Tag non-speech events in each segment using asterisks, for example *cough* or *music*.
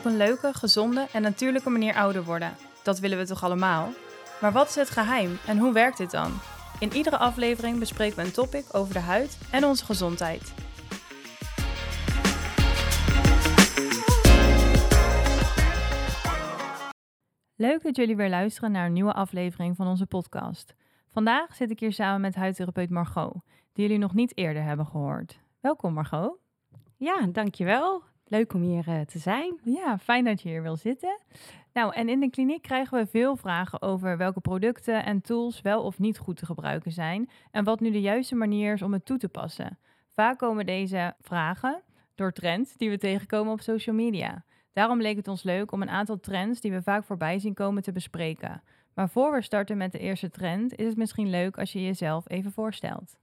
Op een leuke, gezonde en natuurlijke manier ouder worden. Dat willen we toch allemaal? Maar wat is het geheim en hoe werkt dit dan? In iedere aflevering bespreken we een topic over de huid en onze gezondheid. Leuk dat jullie weer luisteren naar een nieuwe aflevering van onze podcast. Vandaag zit ik hier samen met huidtherapeut Margot, die jullie nog niet eerder hebben gehoord. Welkom Margot. Ja, dankjewel. Leuk om hier uh, te zijn. Ja, fijn dat je hier wil zitten. Nou, en in de kliniek krijgen we veel vragen over welke producten en tools wel of niet goed te gebruiken zijn en wat nu de juiste manier is om het toe te passen. Vaak komen deze vragen door trends die we tegenkomen op social media. Daarom leek het ons leuk om een aantal trends die we vaak voorbij zien komen te bespreken. Maar voor we starten met de eerste trend, is het misschien leuk als je jezelf even voorstelt.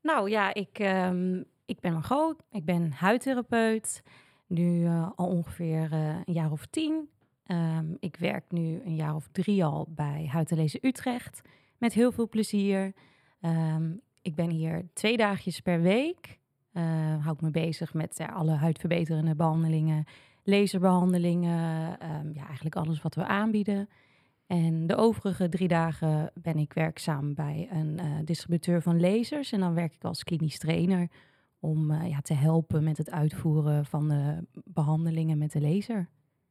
Nou ja, ik, uh, ik ben Margot, ik ben huidtherapeut, nu uh, al ongeveer uh, een jaar of tien. Um, ik werk nu een jaar of drie al bij Huid Utrecht, met heel veel plezier. Um, ik ben hier twee dagjes per week. Uh, hou ik me bezig met alle huidverbeterende behandelingen, laserbehandelingen, ja, eigenlijk alles wat we aanbieden. En de overige drie dagen ben ik werkzaam bij een uh, distributeur van lasers. En dan werk ik als klinisch trainer om uh, ja, te helpen met het uitvoeren van de behandelingen met de laser.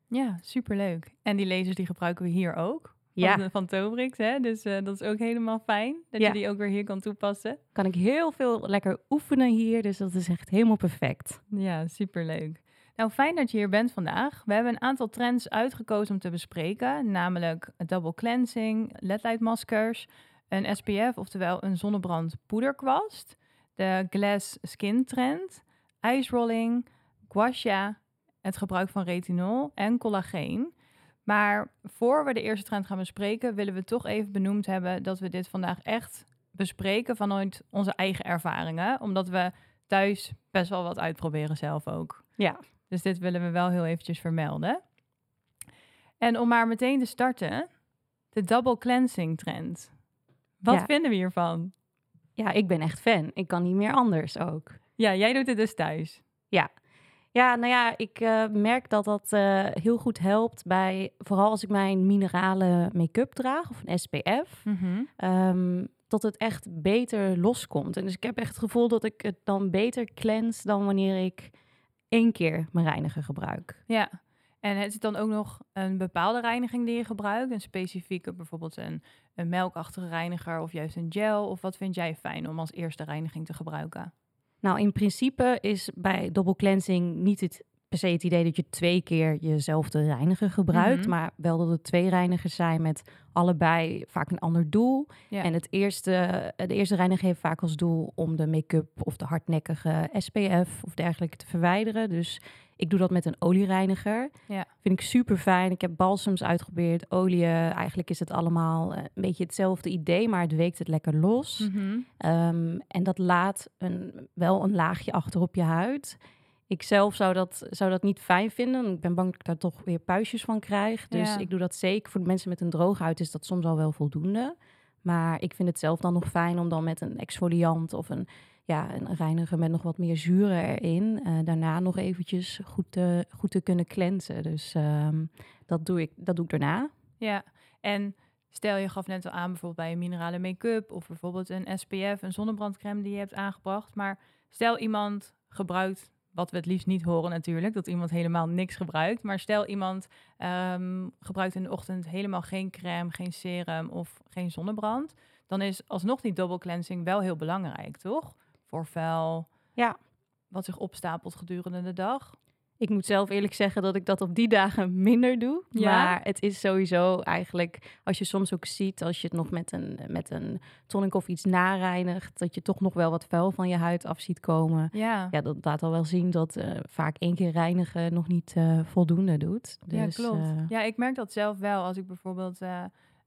Ja, superleuk. En die lasers die gebruiken we hier ook. Van, Ja. van Tobrix, hè? Dus uh, dat is ook helemaal fijn dat Ja. je die ook weer hier kan toepassen. Kan ik heel veel lekker oefenen hier, dus dat is echt helemaal perfect. Ja, superleuk. Nou, fijn dat je hier bent vandaag. We hebben een aantal trends uitgekozen om te bespreken, namelijk double cleansing, ledlightmaskers, een SPF, oftewel een zonnebrand poederkwast, de glass skin trend, ice rolling, gua sha, het gebruik van retinol en collageen. Maar voor we de eerste trend gaan bespreken, willen we toch even benoemd hebben dat we dit vandaag echt bespreken vanuit onze eigen ervaringen, omdat we thuis best wel wat uitproberen zelf ook. Ja. Dus dit willen we wel heel eventjes vermelden. En om maar meteen te starten, de double cleansing trend. Wat Ja. vinden we hiervan? Ja, ik ben echt fan. Ik kan niet meer anders ook. Ja, jij doet het dus thuis. Ja, nou ja, ik eh, merk dat dat eh, heel goed helpt bij, vooral als ik mijn minerale make-up draag of een SPF, ehm, dat het echt beter loskomt. En dus ik heb echt het gevoel dat ik het dan beter cleanse dan wanneer ik één keer mijn reiniger gebruik. Ja, en is het dan ook nog een bepaalde reiniging die je gebruikt? Een specifieke, bijvoorbeeld een, een melkachtige reiniger of juist een gel? Of wat vind jij fijn om als eerste reiniging te gebruiken? Nou, in principe is bij double cleansing niet het, per se het idee dat je twee keer jezelfde reiniger gebruikt, Mhm. maar wel dat het twee reinigers zijn met allebei vaak een ander doel. Ja. En het eerste, de eerste reiniger heeft vaak als doel om de make-up of de hardnekkige SPF of dergelijke te verwijderen. Dus ik doe dat met een oliereiniger. Ja. Vind ik super fijn. Ik heb balsams uitgeprobeerd, olie. Eigenlijk is het allemaal eh, een beetje hetzelfde idee, maar het weekt het lekker los. Mhm. Ehm, en dat laat een, wel een laagje achter op je huid. Ik zelf zou dat, zou dat niet fijn vinden. Ik ben bang dat ik daar toch weer puistjes van krijg. Dus Ja. ik doe dat zeker. Voor de mensen met een droge huid is dat soms al wel voldoende. Maar ik vind het zelf dan nog fijn om dan met een exfoliant of een, ja, een reiniger met nog wat meer zuren erin. eh, daarna nog eventjes goed te, goed te kunnen cleansen. Dus ehm, dat, doe ik, dat doe ik daarna. Ja, en stel je gaf net al aan bijvoorbeeld bij een minerale make-up of bijvoorbeeld een SPF, een zonnebrandcrème die je hebt aangebracht. Maar stel iemand gebruikt, wat we het liefst niet horen natuurlijk, dat iemand helemaal niks gebruikt. Maar stel iemand ehm, gebruikt in de ochtend helemaal geen crème, geen serum of geen zonnebrand. Dan is alsnog die double cleansing wel heel belangrijk, toch? Voor vuil, Ja. wat zich opstapelt gedurende de dag. Ik moet zelf eerlijk zeggen dat ik dat op die dagen minder doe. Ja? Maar het is sowieso eigenlijk, als je soms ook ziet, als je het nog met een, met een tonic of iets nareinigt, dat je toch nog wel wat vuil van je huid af ziet komen. Ja, Ja, dat laat al wel zien dat eh, vaak één keer reinigen nog niet eh, voldoende doet. Ja, Dus, klopt. eh, Ja, ik merk dat zelf wel als ik bijvoorbeeld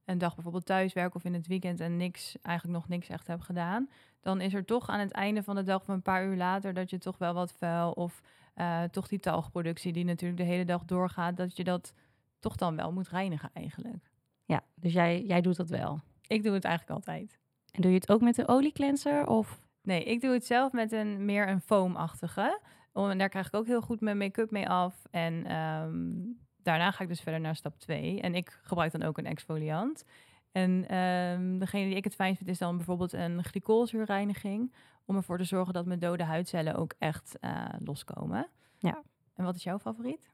een dag bijvoorbeeld thuis werk of in het weekend en niks, eigenlijk nog niks echt heb gedaan. Dan is er toch aan het einde van de dag of een paar uur later dat je toch wel wat vuil of eh, toch die talgproductie die natuurlijk de hele dag doorgaat, dat je dat toch dan wel moet reinigen eigenlijk. ja, dus jij, jij doet dat wel. Ik doe het eigenlijk altijd. En doe je het ook met de oliecleanser? Of Nee, ik doe het zelf met een meer een foamachtige. En daar krijg ik ook heel goed mijn make-up mee af. En ehm, daarna ga ik dus verder naar stap 2. En ik gebruik dan ook een exfoliant. En ehm, degene die ik het fijn vind is dan bijvoorbeeld een glycolzuurreiniging. Om ervoor te zorgen dat mijn dode huidcellen ook echt eh, loskomen. Ja. En wat is jouw favoriet?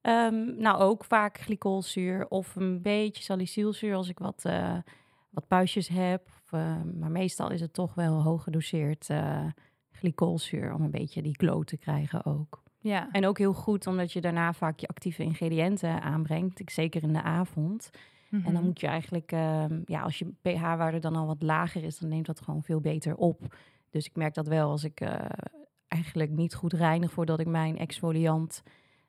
Ehm, nou, ook vaak glycolzuur of een beetje salicylzuur als ik wat, eh, wat puistjes heb. Of, eh, maar meestal is het toch wel hoog gedoseerd uh, glycolzuur om een beetje die glow te krijgen ook. Ja. En ook heel goed omdat je daarna vaak je actieve ingrediënten aanbrengt. Ik, zeker in de avond. En dan Mhm. moet je eigenlijk, ehm, ja, als je pH-waarde dan al wat lager is, dan neemt dat gewoon veel beter op. Dus ik merk dat wel als ik eh, eigenlijk niet goed reinig voordat ik mijn exfoliant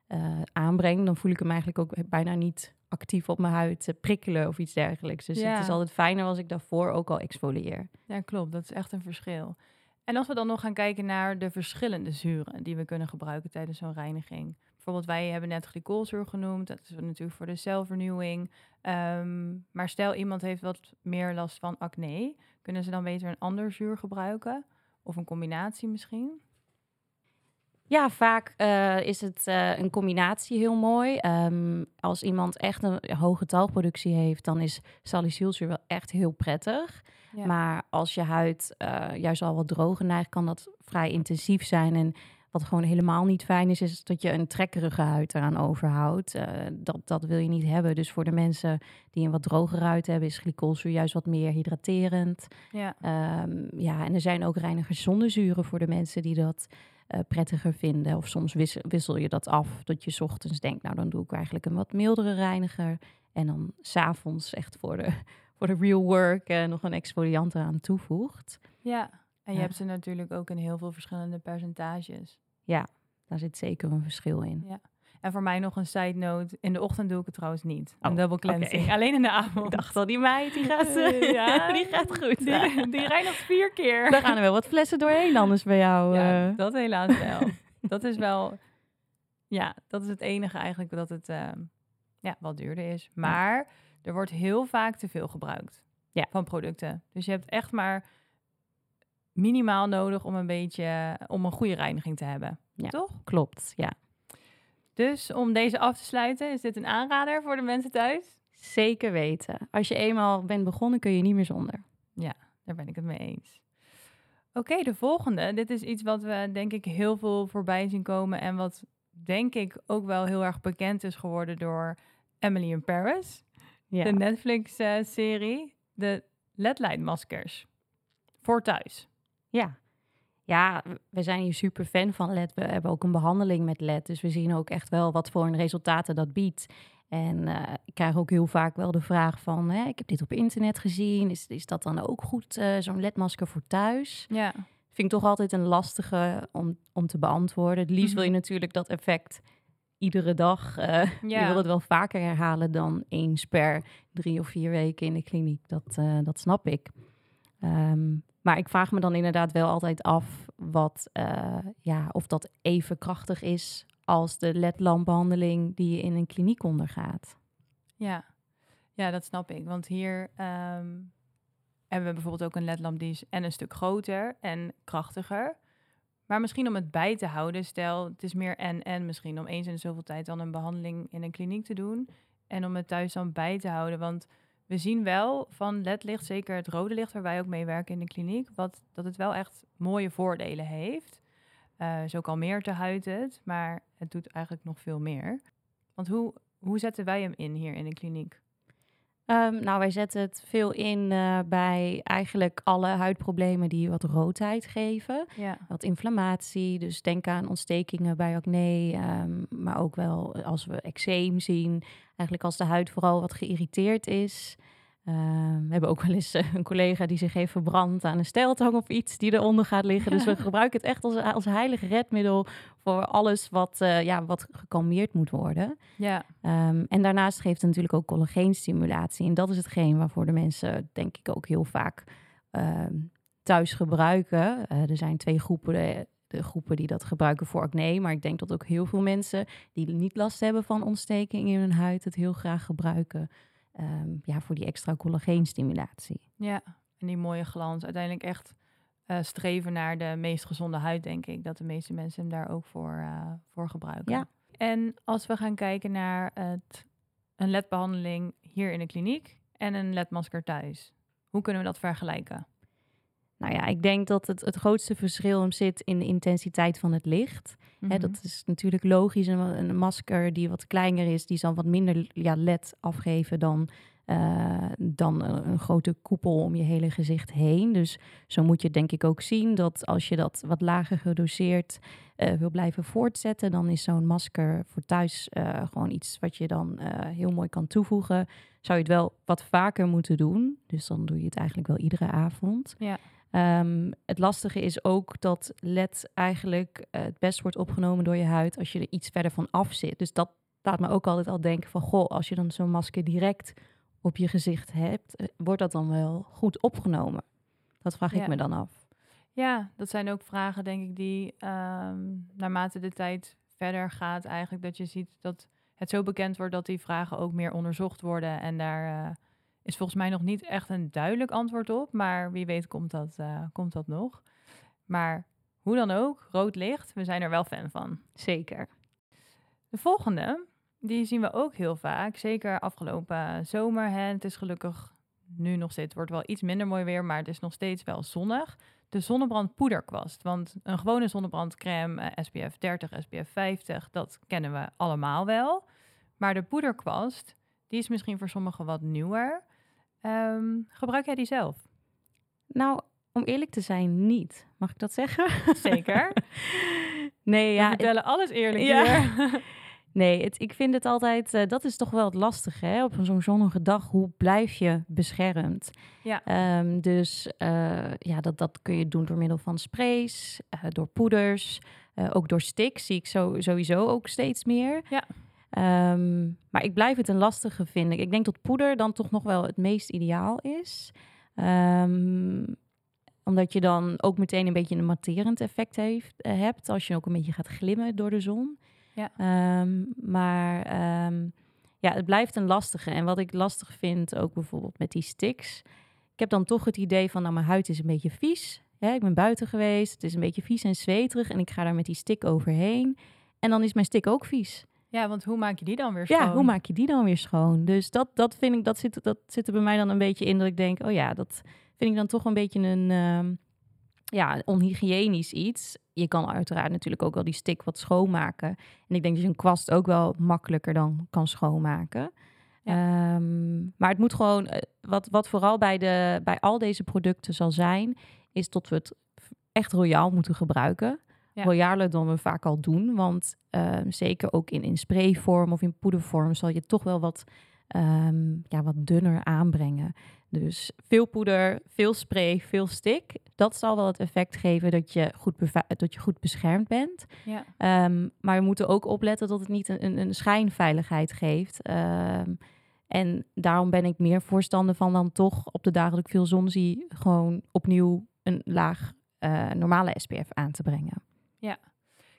eh, aanbreng, dan voel ik hem eigenlijk ook bijna niet actief op mijn huid eh, prikkelen of iets dergelijks. Dus Ja. het is altijd fijner als ik daarvoor ook al exfolieer. Ja, klopt. Dat is echt een verschil. En als we dan nog gaan kijken naar de verschillende zuren die we kunnen gebruiken tijdens zo'n reiniging. Bijvoorbeeld, wij hebben net glycolzuur genoemd. Dat is natuurlijk voor de celvernieuwing. Ehm, maar stel iemand heeft wat meer last van acne. Kunnen ze dan beter een ander zuur gebruiken? Of een combinatie misschien? Ja, vaak eh, is het eh, een combinatie heel mooi. Ehm, als iemand echt een hoge talproductie heeft, dan is salicylzuur wel echt heel prettig. Ja. Maar als je huid eh, juist al wat droger neigt, kan dat vrij intensief zijn. En wat gewoon helemaal niet fijn is, is dat je een trekkerige huid eraan overhoudt. Eh, dat, dat wil je niet hebben. Dus voor de mensen die een wat drogere huid hebben, is glycolzuur juist wat meer hydraterend. ja. Ehm, ja, en er zijn ook reinigers zonder zuren voor de mensen die dat eh, prettiger vinden. Of soms wissel, wissel je dat af, dat je 's ochtends denkt, nou dan doe ik eigenlijk een wat mildere reiniger. En dan s'avonds echt voor de, *laughs* voor de real work eh, nog een exfoliant eraan toevoegt. ja. En je Ja. hebt ze natuurlijk ook in heel veel verschillende percentages. Daar zit zeker een verschil in. En voor mij nog een side note. In de ochtend doe ik het trouwens niet. Een Oh, double cleansing. Alleen in de avond. Ik dacht al, die meid, die gaat, *laughs* ja. *laughs* die gaat goed. Die, die reinigt vier keer. Daar gaan er wel wat flessen doorheen anders bij jou. Ja, eh. dat helaas wel. *laughs* dat is wel... Ja, dat is het enige eigenlijk dat het ehm, ja, wat duurder is. Maar er wordt heel vaak te veel gebruikt Ja. van producten. Dus je hebt echt maar minimaal nodig om een beetje... om een goede reiniging te hebben. Ja. Toch? Klopt, ja. Dus om deze af te sluiten, is dit een aanrader voor de mensen thuis? Zeker weten. Als je eenmaal bent begonnen, kun je niet meer zonder. Daar ben ik het mee eens. Oké, de volgende. Dit is iets wat we denk ik heel veel voorbij zien komen en wat denk ik ook wel heel erg bekend is geworden door Emily in Paris, Ja. de Netflix-serie, de LED-light-maskers voor thuis. Ja. Ja, we zijn hier super fan van LED. We hebben ook een behandeling met LED. Dus we zien ook echt wel wat voor een resultaten dat biedt. En eh, ik krijg ook heel vaak wel de vraag van... Hè, ik heb dit op internet gezien. Is, is dat dan ook goed, eh, zo'n LED-masker voor thuis? Ja, Vind ik toch altijd een lastige om, om te beantwoorden. Het liefst wil je Mhm. natuurlijk dat effect iedere dag. eh, *laughs* Je Ja. wil het wel vaker herhalen dan eens per drie of vier weken in de kliniek. Dat, dat snap ik. Ehm, maar ik vraag me dan inderdaad wel altijd af wat, eh, ja, of dat even krachtig is als de LED-lampbehandeling die je in een kliniek ondergaat. ja. ja, dat snap ik. Want hier ehm, hebben we bijvoorbeeld ook een ledlamp die is en een stuk groter en krachtiger. Maar misschien om het bij te houden, stel het is meer en en misschien om eens in zoveel tijd dan een behandeling in een kliniek te doen. En om het thuis dan bij te houden. Want we zien wel van ledlicht, zeker het rode licht waar wij ook mee werken in de kliniek, wat, dat het wel echt mooie voordelen heeft. Eh zo kalmeert de huid het, maar het doet eigenlijk nog veel meer. Want hoe, hoe zetten wij hem in hier in de kliniek? Ehm, nou, wij zetten het veel in eh, bij eigenlijk alle huidproblemen die wat roodheid geven. Ja, Wat inflammatie, dus denk aan ontstekingen bij acne, ehm, maar ook wel als we eczeem zien. Eigenlijk als de huid vooral wat geïrriteerd is. Ehm, we hebben ook wel eens eh, een collega die zich heeft verbrand aan een steltang of iets die eronder gaat liggen. Dus we gebruiken het echt als, als heilig redmiddel voor alles wat, eh, ja, wat gekalmeerd moet worden. ja, Ehm, en daarnaast geeft het natuurlijk ook collageenstimulatie. En dat is hetgeen waarvoor de mensen, denk ik, ook heel vaak ehm, thuis gebruiken. Eh, er zijn twee groepen. De, de groepen die dat gebruiken voor acne. Maar ik denk dat ook heel veel mensen die niet last hebben van ontsteking in hun huid... het heel graag gebruiken ehm, ja, voor die extra collageenstimulatie. ja. En die mooie glans. Uiteindelijk echt eh, streven naar de meest gezonde huid, denk ik. Dat de meeste mensen hem daar ook voor, eh, voor gebruiken. Ja. En als we gaan kijken naar het, een ledbehandeling hier in de kliniek en een ledmasker thuis. Hoe kunnen we dat vergelijken? Nou ja, ik denk dat het, het grootste verschil hem zit in de intensiteit van het licht. Mhm. dat is natuurlijk logisch. Een, een masker die wat kleiner is, die zal wat minder ja, LED afgeven dan, eh, dan een, een grote koepel om je hele gezicht heen. Dus zo moet je denk ik ook zien dat als je dat wat lager gedoseerd eh, wil blijven voortzetten, dan is zo'n masker voor thuis eh, gewoon iets wat je dan heel mooi kan toevoegen. Zou je het wel wat vaker moeten doen. Dus dan doe je het eigenlijk wel iedere avond. Ja. Ehm, het lastige is ook dat LED eigenlijk eh, het best wordt opgenomen door je huid als je er iets verder van af zit. Dus dat laat me ook altijd al denken van, goh, als je dan zo'n masker direct op je gezicht hebt, eh, wordt dat dan wel goed opgenomen? Dat vraag Ja. ik me dan af. Ja, dat zijn ook vragen, denk ik, die ehm, naarmate de tijd verder gaat, eigenlijk dat je ziet dat het zo bekend wordt dat die vragen ook meer onderzocht worden. En daar eh, is volgens mij nog niet echt een duidelijk antwoord op, maar wie weet komt dat, eh, komt dat nog. Maar hoe dan ook, rood licht, we zijn er wel fan van. Zeker. De volgende, die zien we ook heel vaak, zeker afgelopen zomer. Hè. Het is gelukkig nu nog steeds, het wordt wel iets minder mooi weer, maar het is nog steeds wel zonnig. De zonnebrandpoederkwast. Want een gewone zonnebrandcrème, eh, SPF 30, SPF 50, dat kennen we allemaal wel. Maar de poederkwast, die is misschien voor sommigen wat nieuwer. Ehm, gebruik jij die zelf? Nou, om eerlijk te zijn, niet. Mag ik dat zeggen? Zeker. *laughs* nee, We ja, het- vertellen alles eerlijk Ja. hier. *laughs* Nee, het, ik vind het altijd, eh, dat is toch wel het lastige, hè? Op zo'n zonnige dag, hoe blijf je beschermd? Ja. Ehm, dus eh, ja, dat, dat kun je doen door middel van sprays, eh, door poeders, ook door sticks, zie ik zo, sowieso ook steeds meer. Ja. Ehm, maar ik blijf het een lastige vinden. Ik denk dat poeder dan toch nog wel het meest ideaal is. Ehm, omdat je dan ook meteen een beetje een matterend effect heeft, eh, hebt. Als je ook een beetje gaat glimmen door de zon. Ja. Ehm, maar ja, het blijft een lastige. En wat ik lastig vind, ook bijvoorbeeld met die sticks. Ik heb dan toch het idee van, nou, mijn huid is een beetje vies. Hè, ik ben buiten geweest, het is een beetje vies en zweterig. En ik ga daar met die stick overheen. En dan is mijn stick ook vies. Ja, want hoe maak je die dan weer schoon? Ja, hoe maak je die dan weer schoon? Dus dat, dat vind ik, dat zit, dat zit er bij mij dan een beetje in dat ik denk, oh ja, dat vind ik dan toch een beetje een ehm, ja, onhygiënisch iets. Je kan uiteraard natuurlijk ook wel die stick wat schoonmaken. En ik denk dat je een kwast ook wel makkelijker dan kan schoonmaken. Ehm, maar het moet gewoon, eh, wat, wat vooral bij, de, bij al deze producten zal zijn, is dat we het echt royaal moeten gebruiken. Ja. Royaler dan we vaak al doen. Want ehm, zeker ook in, in sprayvorm of in poedervorm zal je toch wel wat, ehm, ja, wat dunner aanbrengen. Dus veel poeder, veel spray, veel stick. Dat zal wel het effect geven dat je goed, dat je goed beschermd bent. Ja. Ehm, maar we moeten ook opletten dat het niet een, een, een schijnveiligheid geeft. En daarom ben ik meer voorstander van dan toch op de dagen dat ik veel zon zie, gewoon opnieuw een laag eh, normale SPF aan te brengen.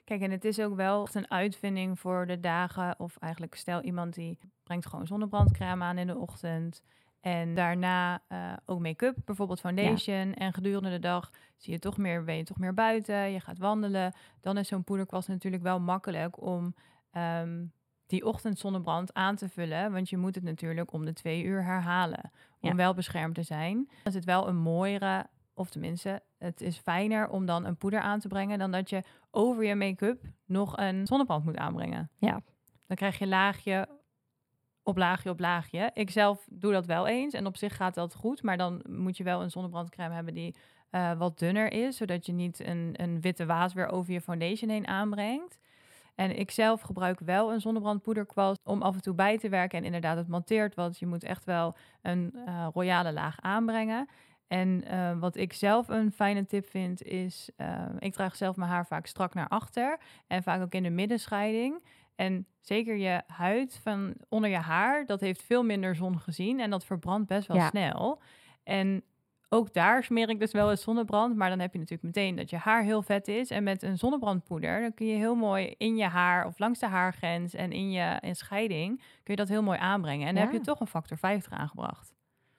Kijk, en het is ook wel echt een uitvinding voor de dagen. Of eigenlijk stel iemand die brengt gewoon zonnebrandcrème aan in de ochtend. En daarna eh, ook make-up, bijvoorbeeld foundation. En gedurende de dag zie je toch meer, ben je toch meer buiten. Je gaat wandelen. Dan is zo'n poederkwast natuurlijk wel makkelijk om ehm, die ochtendzonnebrand aan te vullen. Want je moet het natuurlijk om de twee uur herhalen. Om Ja. wel beschermd te zijn. Dan is het wel een mooiere, of tenminste, het is fijner om dan een poeder aan te brengen. Dan dat je over je make-up nog een zonnebrand moet aanbrengen. Ja. Dan krijg je laagje op laagje op laagje. Ik zelf doe dat wel eens en op zich gaat dat goed. Maar dan moet je wel een zonnebrandcrème hebben die eh, wat dunner is. Zodat je niet een, een witte waas weer over je foundation heen aanbrengt. En ik zelf gebruik wel een zonnebrandpoederkwast om af en toe bij te werken. En inderdaad, het monteert wat. Je moet echt wel een eh, royale laag aanbrengen. En eh, wat ik zelf een fijne tip vind is, eh, ik draag zelf mijn haar vaak strak naar achter en vaak ook in de middenscheiding. En zeker je huid van onder je haar, dat heeft veel minder zon gezien en dat verbrandt best wel Ja. snel. En ook daar smeer ik dus wel eens zonnebrand, maar dan heb je natuurlijk meteen dat je haar heel vet is. En met een zonnebrandpoeder, dan kun je heel mooi in je haar of langs de haargrens en in je in scheiding, kun je dat heel mooi aanbrengen. En dan heb je toch een factor 50 aangebracht.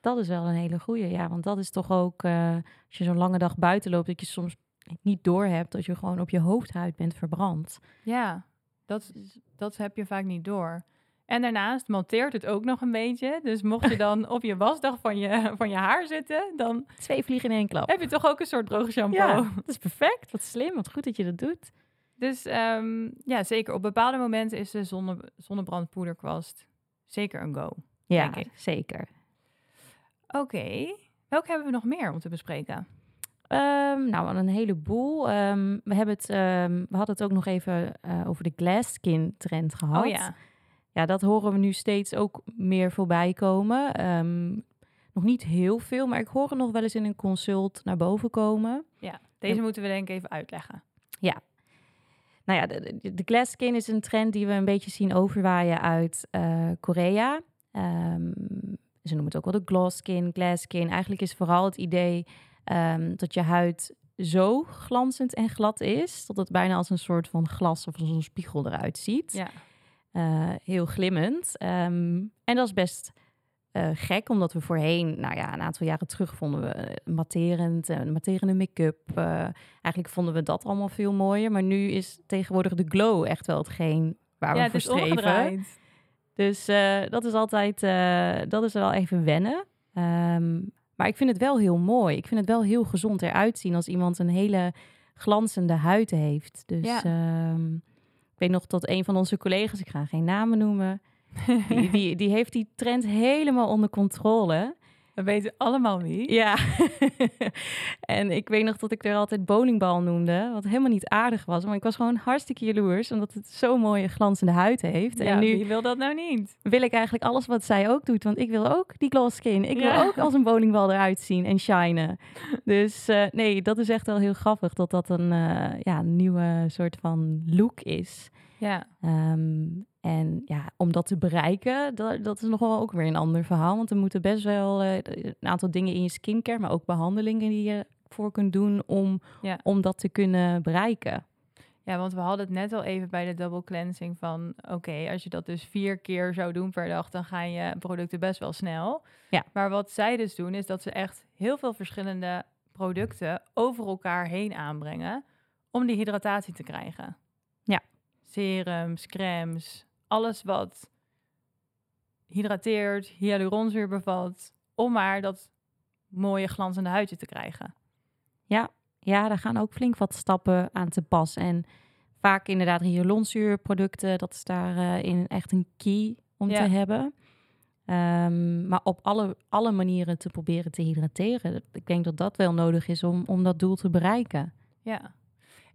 Dat is wel een hele goeie. Ja, want dat is toch ook, eh, als je zo'n lange dag buiten loopt, dat je soms niet doorhebt dat je gewoon op je hoofdhuid bent verbrand. Ja, dat, dat heb je vaak niet door. En daarnaast monteert het ook nog een beetje. Dus mocht je dan *laughs* op je wasdag van je, van je haar zitten, dan Twee vliegen in één klap. heb je toch ook een soort droge shampoo. Ja, dat is perfect. Wat slim, wat goed dat je dat doet. Dus ehm, ja, zeker op bepaalde momenten is de zonne, zonnebrandpoederkwast zeker een go. Ja, Denk ik. zeker. Oké, welke hebben we nog meer om te bespreken? Ehm, nou, een heleboel. Ehm, we, hebben het, ehm, we hadden het ook nog even eh, over de glass skin trend gehad. Oh ja, Ja, dat horen we nu steeds ook meer voorbij komen. Nog niet heel veel, maar ik hoor het nog wel eens in een consult naar boven komen. ja. deze moeten we denk ik even uitleggen. Nou ja, de, glass skin is een trend die we een beetje zien overwaaien uit eh, Korea. Ze noemen het ook wel de gloss skin, glass skin. Eigenlijk is vooral het idee ehm, dat je huid zo glanzend en glad is... dat het bijna als een soort van glas of als een spiegel eruit ziet. Ja, Eh, heel glimmend. Ehm, en dat is best eh, gek, omdat we voorheen, nou ja, een aantal jaren terug vonden we eh, matterend, en matterende make-up. eigenlijk vonden we dat allemaal veel mooier. Maar nu is tegenwoordig de glow echt wel hetgeen waar ja we voor streven. Dus eh, dat is altijd, eh, dat is wel even wennen. Ehm, maar ik vind het wel heel mooi. Ik vind het wel heel gezond eruit zien als iemand een hele glanzende huid heeft. Dus Ja. ehm, ik weet nog dat een van onze collega's, ik ga geen namen noemen, *laughs* die, die, die heeft die trend helemaal onder controle. We weten allemaal wie. Ja. *laughs* en ik weet nog dat ik er altijd bowlingbal noemde, wat helemaal niet aardig was. Maar ik was gewoon hartstikke jaloers, omdat het zo'n mooie glanzende huid heeft. Ja, en nu wil dat nou niet? wil ik eigenlijk alles wat zij ook doet. Want ik wil ook die gloss skin. Ik Ja. wil ook als een bowlingbal eruit zien en shinen. Dus eh, nee, dat is echt wel heel grappig dat dat een eh, ja, nieuwe soort van look is. Ja, Ehm, en ja, om dat te bereiken, dat, dat is nog wel ook weer een ander verhaal. Want er moeten best wel eh, een aantal dingen in je skincare, maar ook behandelingen die je voor kunt doen om, Ja. om dat te kunnen bereiken. Ja, want we hadden het net al even bij de double cleansing van... oké, als je dat dus vier keer zou doen per dag... dan gaan je producten best wel snel. Ja. Maar wat zij dus doen, is dat ze echt heel veel verschillende producten... over elkaar heen aanbrengen om die hydratatie te krijgen. Ja. Serums, crèmes, alles wat hydrateert, hyaluronzuur bevat... om maar dat mooie glanzende huidje te krijgen. Ja, daar gaan ook flink wat stappen aan te pas. En vaak inderdaad hyaluronzuurproducten, dat is daarin in echt een key om Ja. te hebben. Ehm, maar op alle, alle manieren te proberen te hydrateren. Ik denk dat dat wel nodig is om, om dat doel te bereiken. Ja,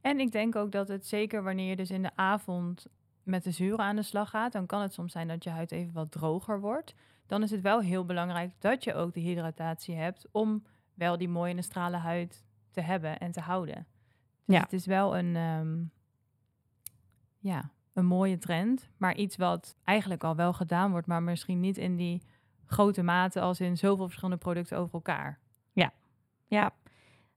en ik denk ook dat het zeker wanneer je dus in de avond met de zuren aan de slag gaat, dan kan het soms zijn dat je huid even wat droger wordt. Dan is het wel heel belangrijk dat je ook de hydratatie hebt om wel die mooie en strale huid te hebben en te houden. Dus Ja. het is wel een, ehm, ja, een mooie trend, maar iets wat eigenlijk al wel gedaan wordt, maar misschien niet in die grote mate als in zoveel verschillende producten over elkaar. Ja,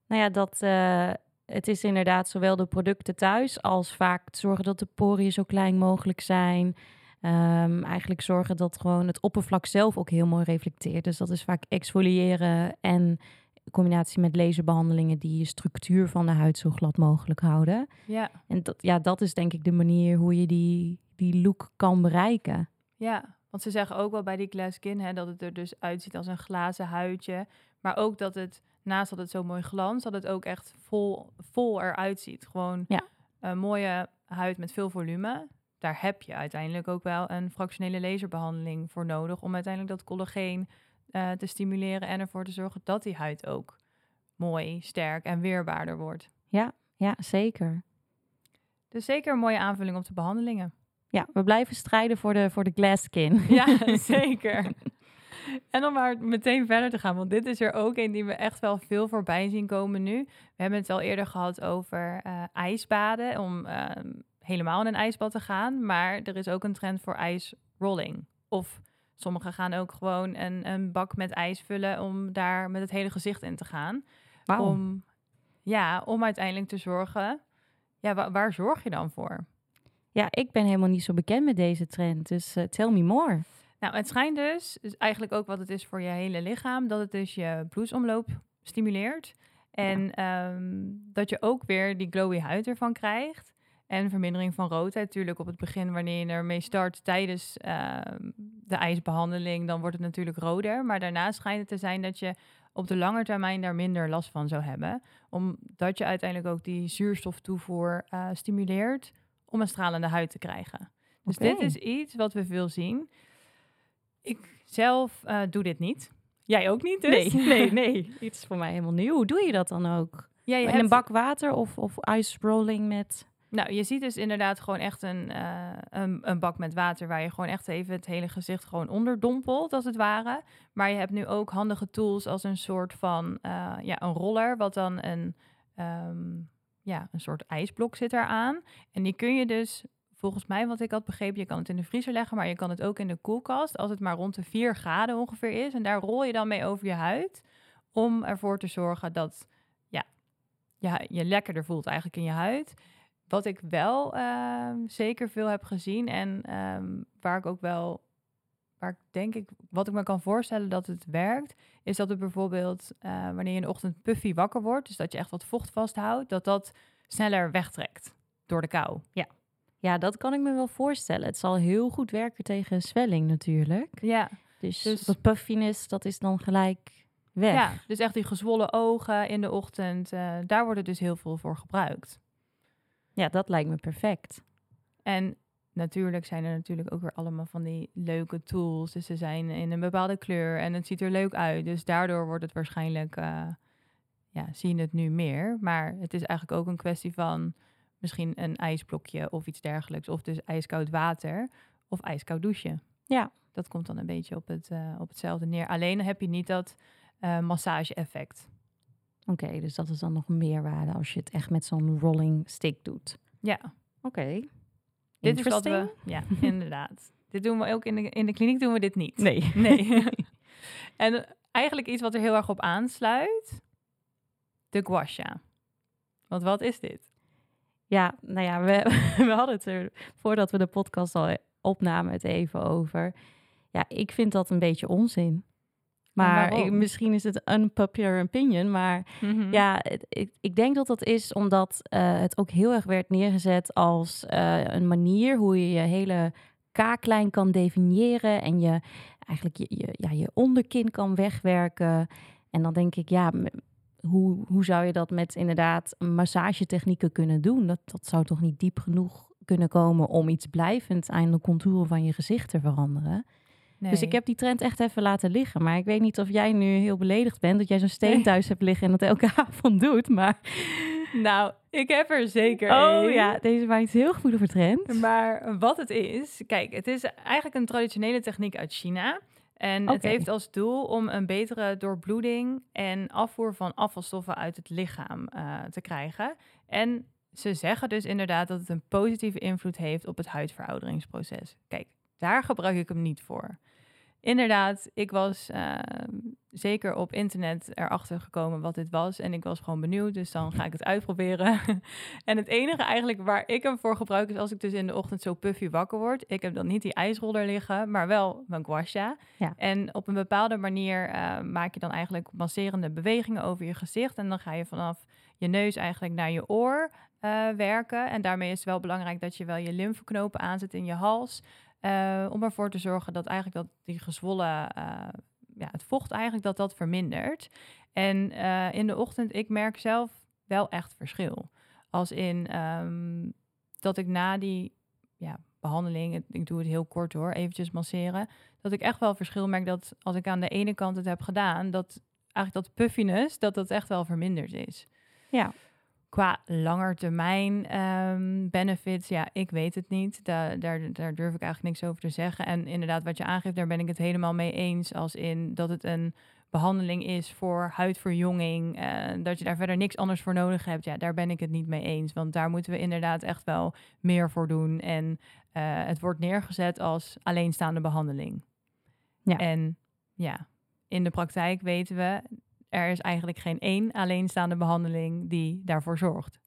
nou ja, dat, eh, het is inderdaad zowel de producten thuis als vaak zorgen dat de poriën zo klein mogelijk zijn. Ehm, eigenlijk zorgen dat gewoon het oppervlak zelf ook heel mooi reflecteert. Dus dat is vaak exfoliëren en in combinatie met laserbehandelingen die je structuur van de huid zo glad mogelijk houden. Ja, En dat, ja, dat is denk ik de manier hoe je die, die look kan bereiken. Ja, want ze zeggen ook wel bij die glass skin hè, dat het er dus uitziet als een glazen huidje. Maar ook dat het, naast dat het zo mooi glanst, dat het ook echt vol, vol eruit ziet. Gewoon Ja. een mooie huid met veel volume. Daar heb je uiteindelijk ook wel een fractionele laserbehandeling voor nodig. Om uiteindelijk dat collageen eh, te stimuleren en ervoor te zorgen dat die huid ook mooi, sterk en weerbaarder wordt. Ja, zeker. Dus zeker een mooie aanvulling op de behandelingen. Ja, we blijven strijden voor de, voor de glass skin. Ja, *laughs* zeker. *laughs* En om maar meteen verder te gaan, want dit is er ook een die we echt wel veel voorbij zien komen nu. We hebben het al eerder gehad over eh, ijsbaden, om ehm, helemaal in een ijsbad te gaan. Maar er is ook een trend voor ijsrolling. Of sommigen gaan ook gewoon een, een bak met ijs vullen om daar met het hele gezicht in te gaan. Wauw. Om, ja, om uiteindelijk te zorgen. Ja, wa- waar zorg je dan voor? Ja, ik ben helemaal niet zo bekend met deze trend, dus eh, tell me more. Nou, het schijnt dus, is eigenlijk ook wat het is voor je hele lichaam, dat het dus je bloedsomloop stimuleert. En ehm, dat je ook weer die glowy huid ervan krijgt. En vermindering van roodheid. Natuurlijk op het begin, wanneer je ermee start tijdens ehm, de ijsbehandeling, dan wordt het natuurlijk roder. Maar daarna schijnt het te zijn dat je op de lange termijn daar minder last van zou hebben. Omdat je uiteindelijk ook die zuurstoftoevoer uh, stimuleert om een stralende huid te krijgen. Dus dit is iets wat we veel zien. Ik zelf uh, doe dit niet. Jij ook niet, dus? Nee, *laughs* nee, nee. Dit is voor mij helemaal nieuw. Hoe doe je dat dan ook? Ja, je In een bak water of, of ice rolling met... Nou, je ziet dus inderdaad gewoon echt een, uh, een, een, bak met water waar je gewoon echt even het hele gezicht gewoon onderdompelt, als het ware. Maar je hebt nu ook handige tools als een soort van, uh, ja, een roller, wat dan een, um, ja, een soort ijsblok zit eraan. En die kun je dus, volgens mij wat ik had begrepen, je kan het in de vriezer leggen, maar je kan het ook in de koelkast, als het maar rond de 4 graden ongeveer is. En daar rol je dan mee over je huid, om ervoor te zorgen dat, ja, ja je lekkerder voelt eigenlijk in je huid. Wat ik wel uh, zeker veel heb gezien en um, waar ik ook wel, waar ik denk ik, wat ik me kan voorstellen dat het werkt, is dat het bijvoorbeeld uh, wanneer je in de ochtend puffy wakker wordt, dus dat je echt wat vocht vasthoudt, dat dat sneller wegtrekt door de kou. Ja. Ja, dat kan ik me wel voorstellen. Het zal heel goed werken tegen zwelling natuurlijk. Ja. Dus, dus dat puffiness, dat is dan gelijk weg. Ja, dus echt die gezwollen ogen in de ochtend, uh, daar wordt dus heel veel voor gebruikt. Ja, dat lijkt me perfect. En natuurlijk zijn er natuurlijk ook weer allemaal van die leuke tools. Dus ze zijn in een bepaalde kleur en het ziet er leuk uit. Dus daardoor wordt het waarschijnlijk, uh, ja, zien het nu meer. Maar het is eigenlijk ook een kwestie van misschien een ijsblokje of iets dergelijks. Of dus ijskoud water of ijskoud douchen. Ja. Dat komt dan een beetje op, het, uh, op hetzelfde neer. Alleen heb je niet dat uh, massage-effect. Oké, dus dat is dan nog meerwaarde als je het echt met zo'n rolling stick doet. Ja. Oké. Dit is wat we... Ja, *laughs* inderdaad. dit doen we ook in de, in de kliniek doen we dit niet. Nee. *laughs* Nee. en eigenlijk iets wat er heel erg op aansluit. De guasha. Want wat is dit? Ja, nou ja, we, *laughs* we hadden het er voordat we de podcast al opnamen het even over. Ja, ik vind dat een beetje onzin. Maar ik, misschien is het een unpopular opinion. Maar mhm. ja, ik, ik, denk dat dat is omdat uh, het ook heel erg werd neergezet als uh, een manier hoe je je hele kaaklijn kan definiëren. En je eigenlijk je, je, ja, je onderkin kan wegwerken. En dan denk ik, ja, hoe, hoe zou je dat met inderdaad massagetechnieken kunnen doen? Dat, dat zou toch niet diep genoeg kunnen komen om iets blijvend aan de contouren van je gezicht te veranderen? Dus ik heb die trend echt even laten liggen. Maar ik weet niet of jij nu heel beledigd bent dat jij zo'n steen thuis hebt liggen en dat elke *laughs* avond doet. Maar nou, ik heb er zeker Oh ja, deze maakt heel goed over trend. Maar wat het is, kijk, het is eigenlijk een traditionele techniek uit China. En het heeft als doel om een betere doorbloeding en afvoer van afvalstoffen uit het lichaam uh, te krijgen. En ze zeggen dus inderdaad dat het een positieve invloed heeft op het huidverouderingsproces. Kijk, daar gebruik ik hem niet voor. Inderdaad, ik was uh, zeker op internet erachter gekomen wat dit was. En ik was gewoon benieuwd, dus dan ga ik het uitproberen. *laughs* en het enige eigenlijk waar ik hem voor gebruik is als ik dus in de ochtend zo puffy wakker word. Ik heb dan niet die ijsroller liggen, maar wel mijn guasha. Ja. En op een bepaalde manier uh, maak je dan eigenlijk masserende bewegingen over je gezicht. En dan ga je vanaf je neus eigenlijk naar je oor uh, werken. En daarmee is het wel belangrijk dat je wel je lymfeknopen aanzet in je hals. Uh, om ervoor te zorgen dat eigenlijk dat die gezwollen, uh, ja, het vocht eigenlijk dat dat vermindert. En uh, in de ochtend, ik merk zelf wel echt verschil. Als in um, dat ik na die ja, behandeling, ik doe het heel kort hoor, eventjes masseren, dat ik echt wel verschil merk dat als ik aan de ene kant het heb gedaan, dat eigenlijk dat puffiness, dat dat echt wel verminderd is. Ja. Qua langetermijn um, benefits, ja, ik weet het niet. daar, daar durf ik eigenlijk niks over te zeggen. En inderdaad, wat je aangeeft, daar ben ik het helemaal mee eens. Als in dat het een behandeling is voor huidverjonging. Uh, dat je daar verder niks anders voor nodig hebt. Ja, daar ben ik het niet mee eens. Want daar moeten we inderdaad echt wel meer voor doen. En uh, het wordt neergezet als alleenstaande behandeling. Ja. En ja, in de praktijk weten we, er is eigenlijk geen één alleenstaande behandeling die daarvoor zorgt.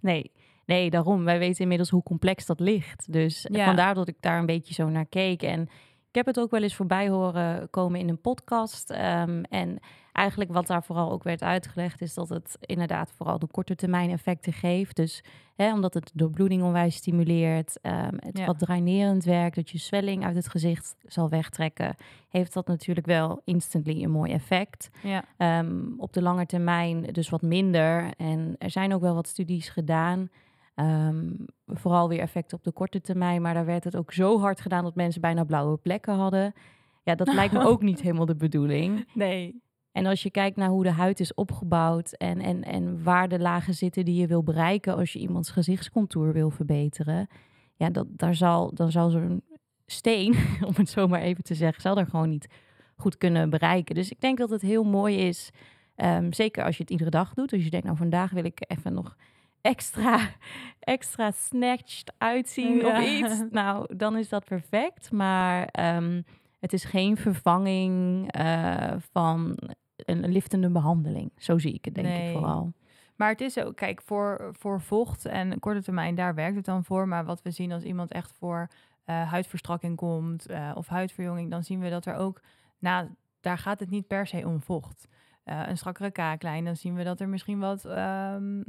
Nee, nee, daarom. Wij weten inmiddels hoe complex dat ligt. Dus vandaar dat ik daar een beetje zo naar keek. En Ik heb het ook wel eens voorbij horen komen in een podcast. Ehm, en eigenlijk wat daar vooral ook werd uitgelegd, is dat het inderdaad vooral de korte termijn effecten geeft. Dus hè, omdat het de doorbloeding onwijs stimuleert, ehm, het Ja. wat drainerend werkt, dat je zwelling uit het gezicht zal wegtrekken, heeft dat natuurlijk wel instantly een mooi effect. Ja, Ehm, op de lange termijn dus wat minder. En er zijn ook wel wat studies gedaan. Ehm, vooral weer effecten op de korte termijn. Maar daar werd het ook zo hard gedaan dat mensen bijna blauwe plekken hadden. Ja, dat lijkt me *laughs* ook niet helemaal de bedoeling. nee. En als je kijkt naar hoe de huid is opgebouwd en, en, en waar de lagen zitten die je wil bereiken als je iemands gezichtscontour wil verbeteren, ja, dat, daar zal, dan zal zo'n steen, *laughs* om het zo maar even te zeggen, zal er gewoon niet goed kunnen bereiken. Dus ik denk dat het heel mooi is, ehm, zeker als je het iedere dag doet. Als je denkt, nou vandaag wil ik even nog extra, *laughs* extra snatched uitzien Ja. of iets. Nou, dan is dat perfect. Maar ehm, het is geen vervanging eh, van een liftende behandeling. Zo zie ik het, denk Nee. ik vooral. Maar het is ook, kijk, voor, voor vocht en korte termijn, daar werkt het dan voor. Maar wat we zien als iemand echt voor eh, huidverstrakking komt eh, of huidverjonging, dan zien we dat er ook, nou, daar gaat het niet per se om vocht. Eh, een strakkere kaaklijn, dan zien we dat er misschien wat ehm,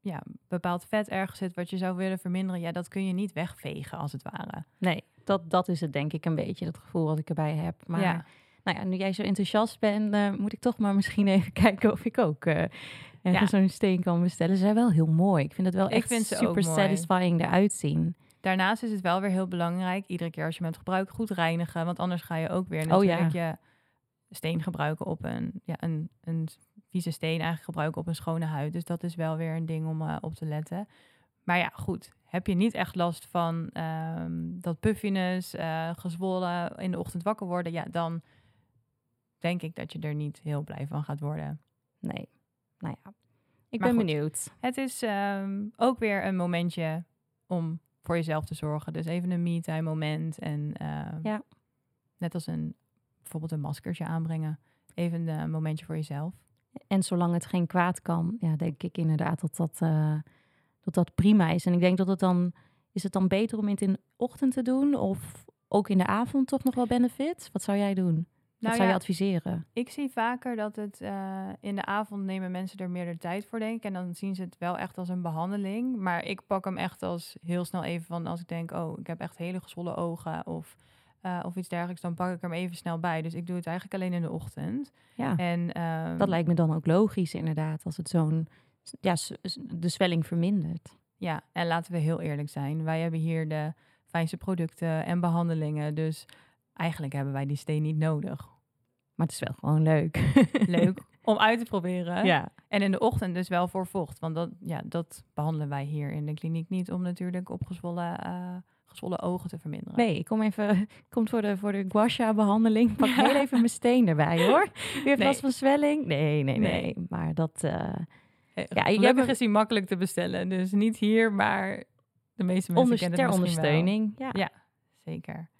ja, bepaald vet ergens zit wat je zou willen verminderen. Ja, dat kun je niet wegvegen als het ware. Nee, dat, dat is het denk ik een beetje, dat gevoel wat ik erbij heb. Maar Ja. Nou ja, nu jij zo enthousiast bent, eh, moet ik toch maar misschien *laughs* even kijken of ik ook ergens zo'n steen kan bestellen. Ze zijn wel heel mooi. Ik vind het wel Ik echt vind ze ook super satisfying eruit zien. Daarnaast is het wel weer heel belangrijk, iedere keer als je hem hebt gebruikt, goed reinigen. Want anders ga je ook weer Oh ja. natuurlijk je steen gebruiken op een, ja, een, een vieze steen eigenlijk gebruiken op een schone huid. Dus dat is wel weer een ding om eh, op te letten. Maar ja, goed. Heb je niet echt last van ehm, dat puffiness, gezwollen, in de ochtend wakker worden, ja, dan denk ik dat je er niet heel blij van gaat worden. Nee, nou ja. Ik Maar ben goed. benieuwd. Het is ehm, ook weer een momentje om voor jezelf te zorgen. Dus even een me-time moment. En ehm, Ja. net als een, bijvoorbeeld een maskertje aanbrengen. Even een momentje voor jezelf. En zolang het geen kwaad kan, ja, denk ik inderdaad dat dat, eh, dat dat prima is. En ik denk dat het dan, is het dan beter om het in de ochtend te doen of ook in de avond toch nog wel benefits? Wat zou jij doen? Nou zou ja, je adviseren? ik zie vaker dat het eh, in de avond nemen mensen er meer de tijd voor, denk ik. En dan zien ze het wel echt als een behandeling. Maar ik pak hem echt als heel snel even van als ik denk, oh, ik heb echt hele gezwollen ogen of, eh, of iets dergelijks. Dan pak ik hem even snel bij. Dus ik doe het eigenlijk alleen in de ochtend. Ja, En, ehm, dat lijkt me dan ook logisch inderdaad, als het zo'n, ja, de zwelling vermindert. Ja, en laten we heel eerlijk zijn. Wij hebben hier de fijnste producten en behandelingen. Dus eigenlijk hebben wij die steen niet nodig. Maar het is wel gewoon leuk. *laughs* Leuk om uit te proberen. ja. En in de ochtend dus wel voor vocht. Want dat, ja, dat behandelen wij hier in de kliniek niet om natuurlijk opgezwollen eh, gezwollen ogen te verminderen. Nee, ik kom even, komt voor de, voor de gua sha behandeling. Pak heel even mijn steen erbij hoor. *laughs* U heeft Nee. last van zwelling? Nee, nee, nee. Nee. Maar dat, eh, Eh, Ja, ik Gelukkig heb- is die makkelijk te bestellen. Dus niet hier, maar de meeste mensen kennen ter het wel. ondersteuning. Ja. Ja. Zeker.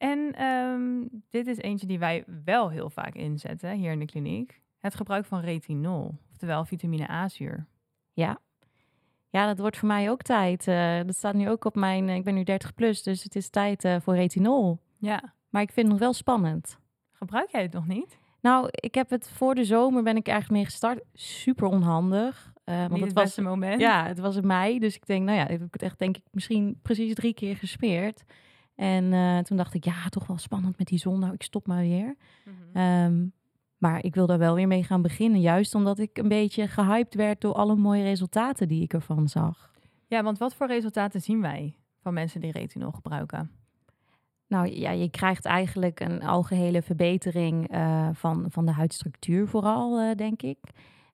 En ehm, dit is eentje die wij wel heel vaak inzetten hier in de kliniek. Het gebruik van retinol, oftewel vitamine A-zuur. Ja. ja, dat wordt voor mij ook tijd. Eh, dat staat nu ook op mijn, ik ben nu 30 plus, dus het is tijd eh, voor retinol. Ja. Maar ik vind het nog wel spannend. Gebruik jij het nog niet? Nou, ik heb het voor de zomer ben ik eigenlijk mee gestart. Super onhandig. eh, want het het was beste moment. Ja, het was in mei. Dus ik denk, nou ja, heb ik het echt denk ik misschien precies drie keer gesmeerd. En eh, toen dacht ik, ja, toch wel spannend met die zon. Nou, ik stop maar weer. Mhm. Ehm, maar ik wil daar wel weer mee gaan beginnen. Juist omdat ik een beetje gehyped werd door alle mooie resultaten die ik ervan zag. Ja, want wat voor resultaten zien wij van mensen die retinol gebruiken? Nou ja, je krijgt eigenlijk een algehele verbetering eh, van, van de huidstructuur vooral, eh, denk ik.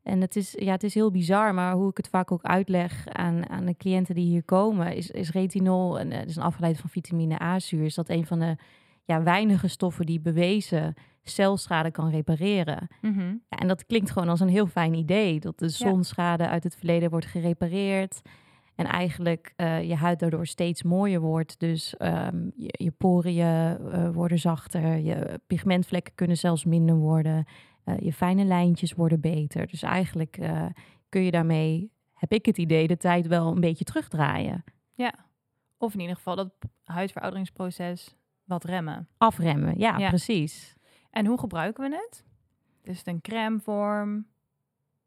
En het is, ja, het is heel bizar, maar hoe ik het vaak ook uitleg aan, aan de cliënten die hier komen, is, is retinol, en, is een afgeleid van vitamine A-zuur, is dat een van de ja, weinige stoffen die bewezen celschade kan repareren. Mhm. Ja, en dat klinkt gewoon als een heel fijn idee, dat de zonschade uit het verleden wordt gerepareerd. En eigenlijk uh, je huid daardoor steeds mooier wordt. Dus um, je, je poriën uh, worden zachter, je pigmentvlekken kunnen zelfs minder worden. Uh, je fijne lijntjes worden beter. Dus eigenlijk uh, kun je daarmee, heb ik het idee, de tijd wel een beetje terugdraaien. Ja, of in ieder geval dat huidverouderingsproces wat remmen. Afremmen, ja, Ja. precies. En hoe gebruiken we het? Is het een crèmevorm?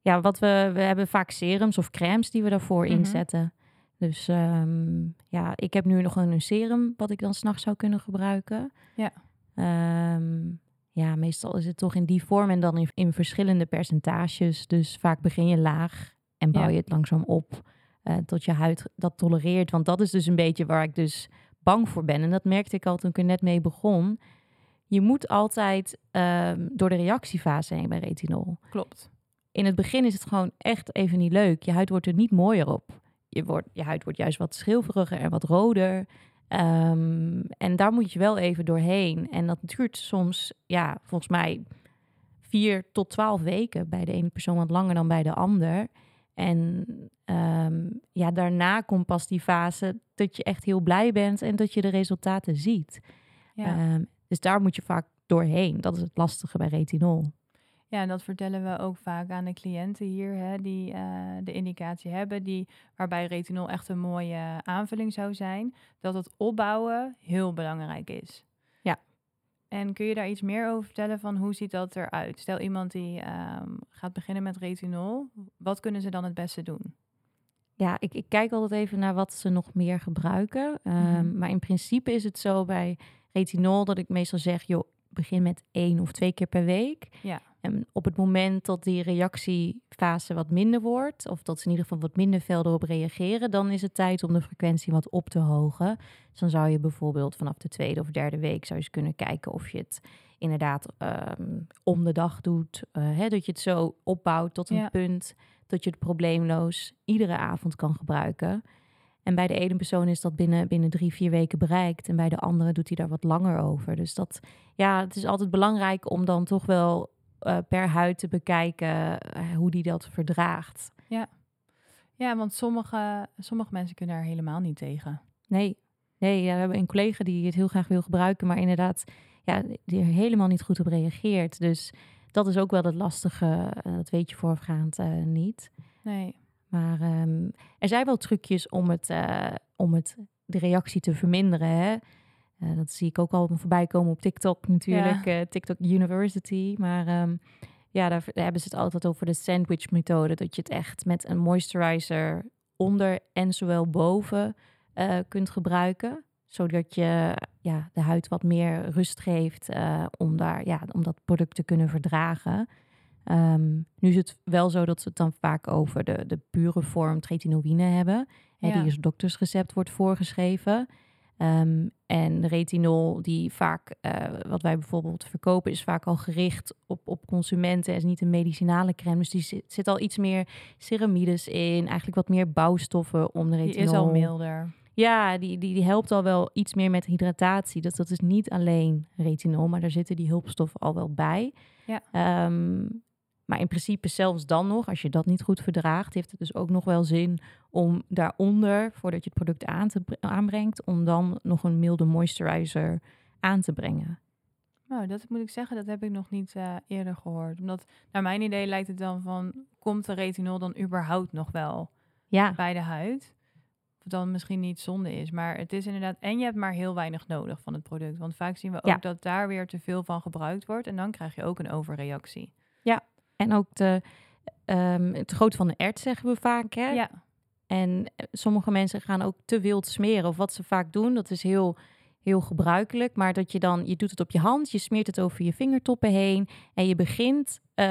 Ja, wat we, we hebben vaak serums of crèmes die we daarvoor Mhm. inzetten. Dus ehm, ja, ik heb nu nog een serum wat ik dan s'nachts zou kunnen gebruiken. Ja. Ehm, ja, meestal is het toch in die vorm en dan in, in verschillende percentages. Dus vaak begin je laag en bouw je het langzaam op eh, tot je huid dat tolereert. Want dat is dus een beetje waar ik dus bang voor ben. En dat merkte ik al toen ik er net mee begon. Je moet altijd ehm, door de reactiefase heen bij retinol Klopt. in het begin is het gewoon echt even niet leuk. Je huid wordt er niet mooier op. Je, wordt, je huid wordt juist wat schilferiger en wat roder. Ehm, en daar moet je wel even doorheen. En dat duurt soms, ja, volgens mij vier tot twaalf weken. Bij de ene persoon wat langer dan bij de ander. En ehm, ja, daarna komt pas die fase dat je echt heel blij bent en dat je de resultaten ziet. Ja. Ehm, dus daar moet je vaak doorheen. Dat is het lastige bij retinol. Ja, en dat vertellen we ook vaak aan de cliënten hier, hè, die eh, de indicatie hebben, die, waarbij retinol echt een mooie aanvulling zou zijn, dat het opbouwen heel belangrijk is. Ja. En kun je daar iets meer over vertellen van hoe ziet dat eruit? Stel iemand die ehm, gaat beginnen met retinol, wat kunnen ze dan het beste doen? Ja, ik, ik kijk altijd even naar wat ze nog meer gebruiken. Ehm, Mhm. Maar in principe is het zo bij retinol dat ik meestal zeg, joh, begin met één of twee keer per week. Ja. En op het moment dat die reactiefase wat minder wordt, of dat ze in ieder geval wat minder fel erop reageren, dan is het tijd om de frequentie wat op te hogen. Dus dan zou je bijvoorbeeld vanaf de tweede of derde week zou je eens kunnen kijken of je het inderdaad ehm, om de dag doet. eh, hè, dat je het zo opbouwt tot een Ja. punt dat je het probleemloos iedere avond kan gebruiken. En bij de ene persoon is dat binnen, binnen drie, vier weken bereikt. En bij de andere doet hij daar wat langer over. Dus dat, ja, het is altijd belangrijk om dan toch wel eh, per huid te bekijken eh, hoe die dat verdraagt. Ja, want sommige, sommige mensen kunnen er helemaal niet tegen. Nee, nee ja, we hebben een collega die het heel graag wil gebruiken, maar inderdaad, ja, die er helemaal niet goed op reageert. Dus dat is ook wel het lastige, eh, dat weet je voorafgaand niet. Nee. Maar ehm, er zijn wel trucjes om, het, om het, de reactie te verminderen. Hè? Eh, dat zie ik ook al voorbij komen op TikTok natuurlijk, eh, TikTok University. Maar ehm, ja, daar, daar hebben ze het altijd over de sandwich methode. Dat je het echt met een moisturizer onder en zowel boven eh, kunt gebruiken. Zodat je ja, de huid wat meer rust geeft om, daar, ja, om dat product te kunnen verdragen. Ehm, nu is het wel zo dat ze het dan vaak over de, de pure vorm tretinoïne hebben. Hè, Ja. Die als doktersrecept wordt voorgeschreven. Ehm, en retinol, die vaak, eh, wat wij bijvoorbeeld verkopen, is vaak al gericht op, op consumenten. Het is niet een medicinale crème. Dus die zit, zit al iets meer ceramides in. Eigenlijk wat meer bouwstoffen om de Die retinol. is al milder. Ja, die, die, die helpt al wel iets meer met hydratatie. Dus dat is niet alleen retinol, maar daar zitten die hulpstoffen al wel bij. Ja. Ehm, maar in principe zelfs dan nog, als je dat niet goed verdraagt, heeft het dus ook nog wel zin om daaronder, voordat je het product aan te, bre- aanbrengt, om dan nog een milde moisturizer aan te brengen. Nou, dat moet ik zeggen, dat heb ik nog niet eh, eerder gehoord. Omdat, naar mijn idee lijkt het dan van, komt de retinol dan überhaupt nog wel Ja, bij de huid? Of dan misschien niet zonde is, maar het is inderdaad... En je hebt maar heel weinig nodig van het product. Want vaak zien we ook Ja. dat daar weer te veel van gebruikt wordt. En dan krijg je ook een overreactie. en ook de, ehm het groot van de ert zeggen we vaak. Hè? Ja, En eh, sommige mensen gaan ook te wild smeren. Of wat ze vaak doen, dat is heel, heel gebruikelijk. Maar dat je dan, je doet het op je hand, je smeert het over je vingertoppen heen. En je begint eh,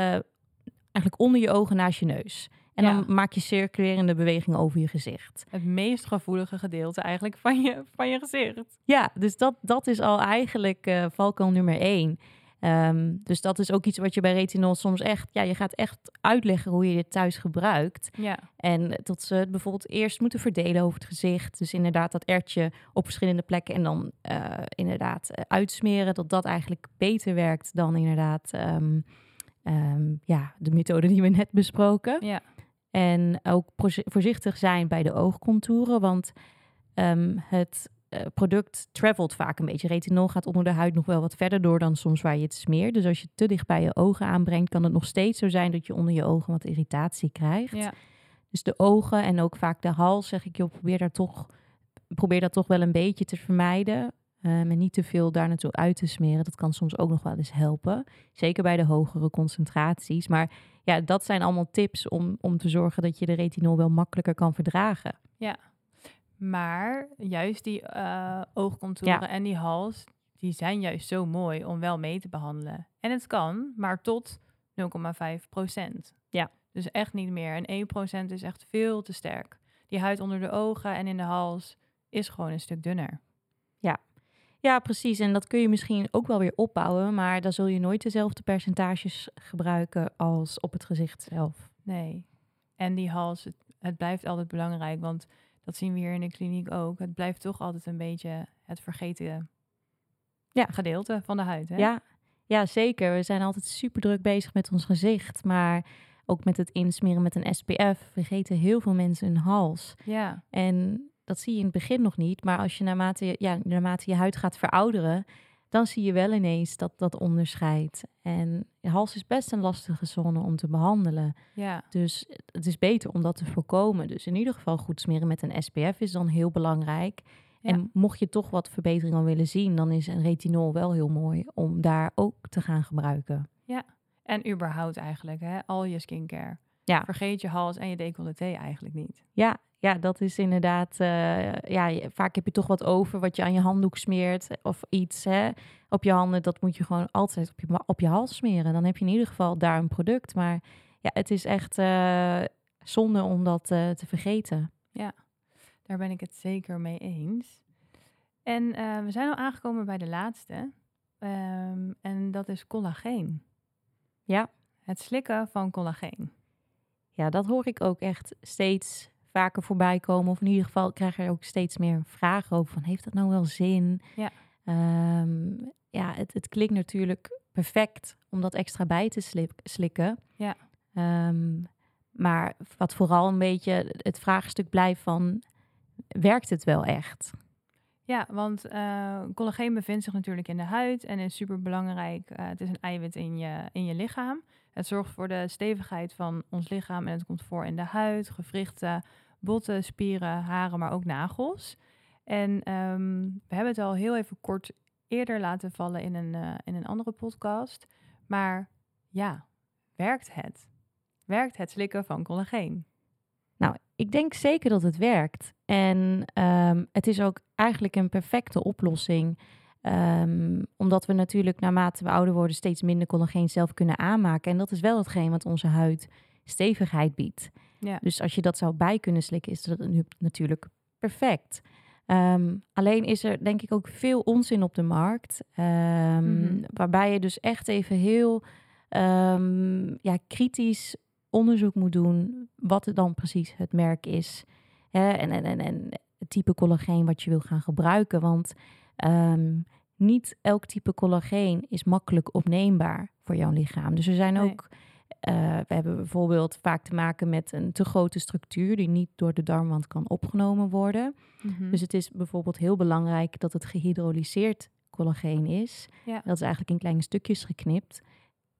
eigenlijk onder je ogen naast je neus. En Ja. dan maak je circulerende bewegingen over je gezicht. het meest gevoelige gedeelte eigenlijk van je, van je gezicht. Ja, dus dat, dat is al eigenlijk valkuil nummer één. Ehm, dus dat is ook iets wat je bij retinol soms echt... Ja, je gaat echt uitleggen hoe je dit thuis gebruikt. Ja, En dat ze het bijvoorbeeld eerst moeten verdelen over het gezicht. Dus inderdaad dat ertje op verschillende plekken en dan eh, inderdaad eh, uitsmeren. Dat dat eigenlijk beter werkt dan inderdaad ehm, ehm, ja, de methode die we net besproken. ja, En ook voorzichtig zijn bij de oogcontouren, want het eh, product travelt vaak een beetje. Retinol gaat onder de huid nog wel wat verder door dan soms waar je het smeert. Dus als je het te dicht bij je ogen aanbrengt, kan het nog steeds zo zijn dat je onder je ogen wat irritatie krijgt. ja. Dus de ogen en ook vaak de hals, zeg ik, joh, probeer, daar toch, probeer dat toch wel een beetje te vermijden. Um, en niet te veel daar naartoe uit te smeren. Dat kan soms ook nog wel eens helpen. Zeker bij de hogere concentraties. Maar ja, dat zijn allemaal tips om, om te zorgen dat je de retinol wel makkelijker kan verdragen. Ja, maar juist die uh, oogcontouren en die hals, die zijn juist zo mooi om wel mee te behandelen. En het kan, maar tot 0,5 procent. Ja. Dus echt niet meer. En 1 procent is echt veel te sterk. Die huid onder de ogen en in de hals is gewoon een stuk dunner. Ja. Ja, precies. En dat kun je misschien ook wel weer opbouwen, maar dan zul je nooit dezelfde percentages gebruiken als op het gezicht zelf. Nee. En die hals, het, het blijft altijd belangrijk, want dat zien we hier in de kliniek ook. Het blijft toch altijd een beetje het vergeten ja. gedeelte van de huid. Hè? Ja. ja, zeker. We zijn altijd super druk bezig met ons gezicht. Maar ook met het insmeren met een SPF vergeten heel veel mensen hun hals. Ja. En dat zie je in het begin nog niet. Maar als je naarmate, ja, naarmate je huid gaat verouderen, dan zie je wel ineens dat dat onderscheidt. En je hals is best een lastige zone om te behandelen. Ja. Dus het is beter om dat te voorkomen. Dus in ieder geval goed smeren met een SPF is dan heel belangrijk. En mocht je toch wat verbeteringen willen zien, dan is een retinol wel heel mooi om daar ook te gaan gebruiken. Ja, en überhaupt eigenlijk, hè? al je skincare. Ja. Vergeet je hals en je decolleté eigenlijk niet. Ja, ja, dat is inderdaad. Uh, ja, vaak heb je toch wat over wat je aan je handdoek smeert of iets hè, op je handen. Dat moet je gewoon altijd op je, op je hals smeren. Dan heb je in ieder geval daar een product. Maar ja, het is echt uh, zonde om dat uh, te vergeten. Ja, daar ben ik het zeker mee eens. En we zijn al aangekomen bij de laatste. Um, en dat is collageen. Ja. Het slikken van collageen. Ja, dat hoor ik ook echt steeds vaker voorbij komen. Of in ieder geval krijg er ook steeds meer vragen over van heeft dat nou wel zin? Ja, um, ja het, het klinkt natuurlijk perfect om dat extra bij te slikken. Ja. Um, maar wat vooral een beetje het vraagstuk blijft van werkt het wel echt? Ja, want uh, collageen bevindt zich natuurlijk in de huid en is super belangrijk. Uh, het is een eiwit in je, in je lichaam. Het zorgt voor de stevigheid van ons lichaam en het komt voor in de huid, gewrichten, botten, spieren, haren, maar ook nagels. En um, we hebben het al heel even kort eerder laten vallen in een, uh, in een andere podcast. Maar ja, werkt het? Werkt het slikken van collageen? Nou, ik denk zeker dat het werkt. En um, het is ook eigenlijk een perfecte oplossing. Um, omdat we natuurlijk naarmate we ouder worden steeds minder collageen zelf kunnen aanmaken. En dat is wel hetgeen wat onze huid stevigheid biedt. Ja. Dus als je dat zou bij kunnen slikken, is dat nu natuurlijk perfect. Um, alleen is er denk ik ook veel onzin op de markt. Um, mm-hmm. Waarbij je dus echt even heel ja, kritisch onderzoek moet doen. Wat het dan precies het merk is. Hè? En, en, en, en het type collageen wat je wil gaan gebruiken. Want niet elk type collageen is makkelijk opneembaar voor jouw lichaam. Dus er zijn nee. ook uh, we hebben bijvoorbeeld vaak te maken met een te grote structuur die niet door de darmwand kan opgenomen worden. Mm-hmm. Dus het is bijvoorbeeld heel belangrijk dat het gehydrolyseerd collageen is. Ja. Dat is eigenlijk in kleine stukjes geknipt,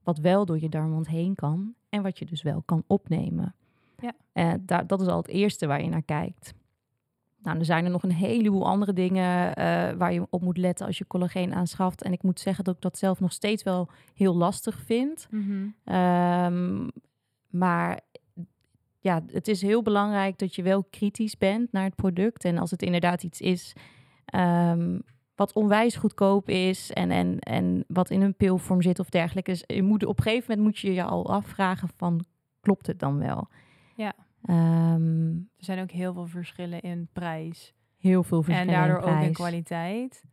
wat wel door je darmwand heen kan en wat je dus wel kan opnemen. Ja. Uh, daar, dat is al het eerste waar je naar kijkt. Nou, er zijn er nog een heleboel andere dingen uh, waar je op moet letten als je collageen aanschaft. En ik moet zeggen dat ik dat zelf nog steeds wel heel lastig vind. Mm-hmm. Um, maar ja, het is heel belangrijk dat je wel kritisch bent naar het product. En als het inderdaad iets is um, wat onwijs goedkoop is en, en, en wat in een pilvorm zit of dergelijke. Dus je moet, op een gegeven moment moet je je al afvragen van, klopt het dan wel? Ja. Um, er zijn ook heel veel verschillen in prijs. Heel veel verschillen En daardoor in ook in kwaliteit.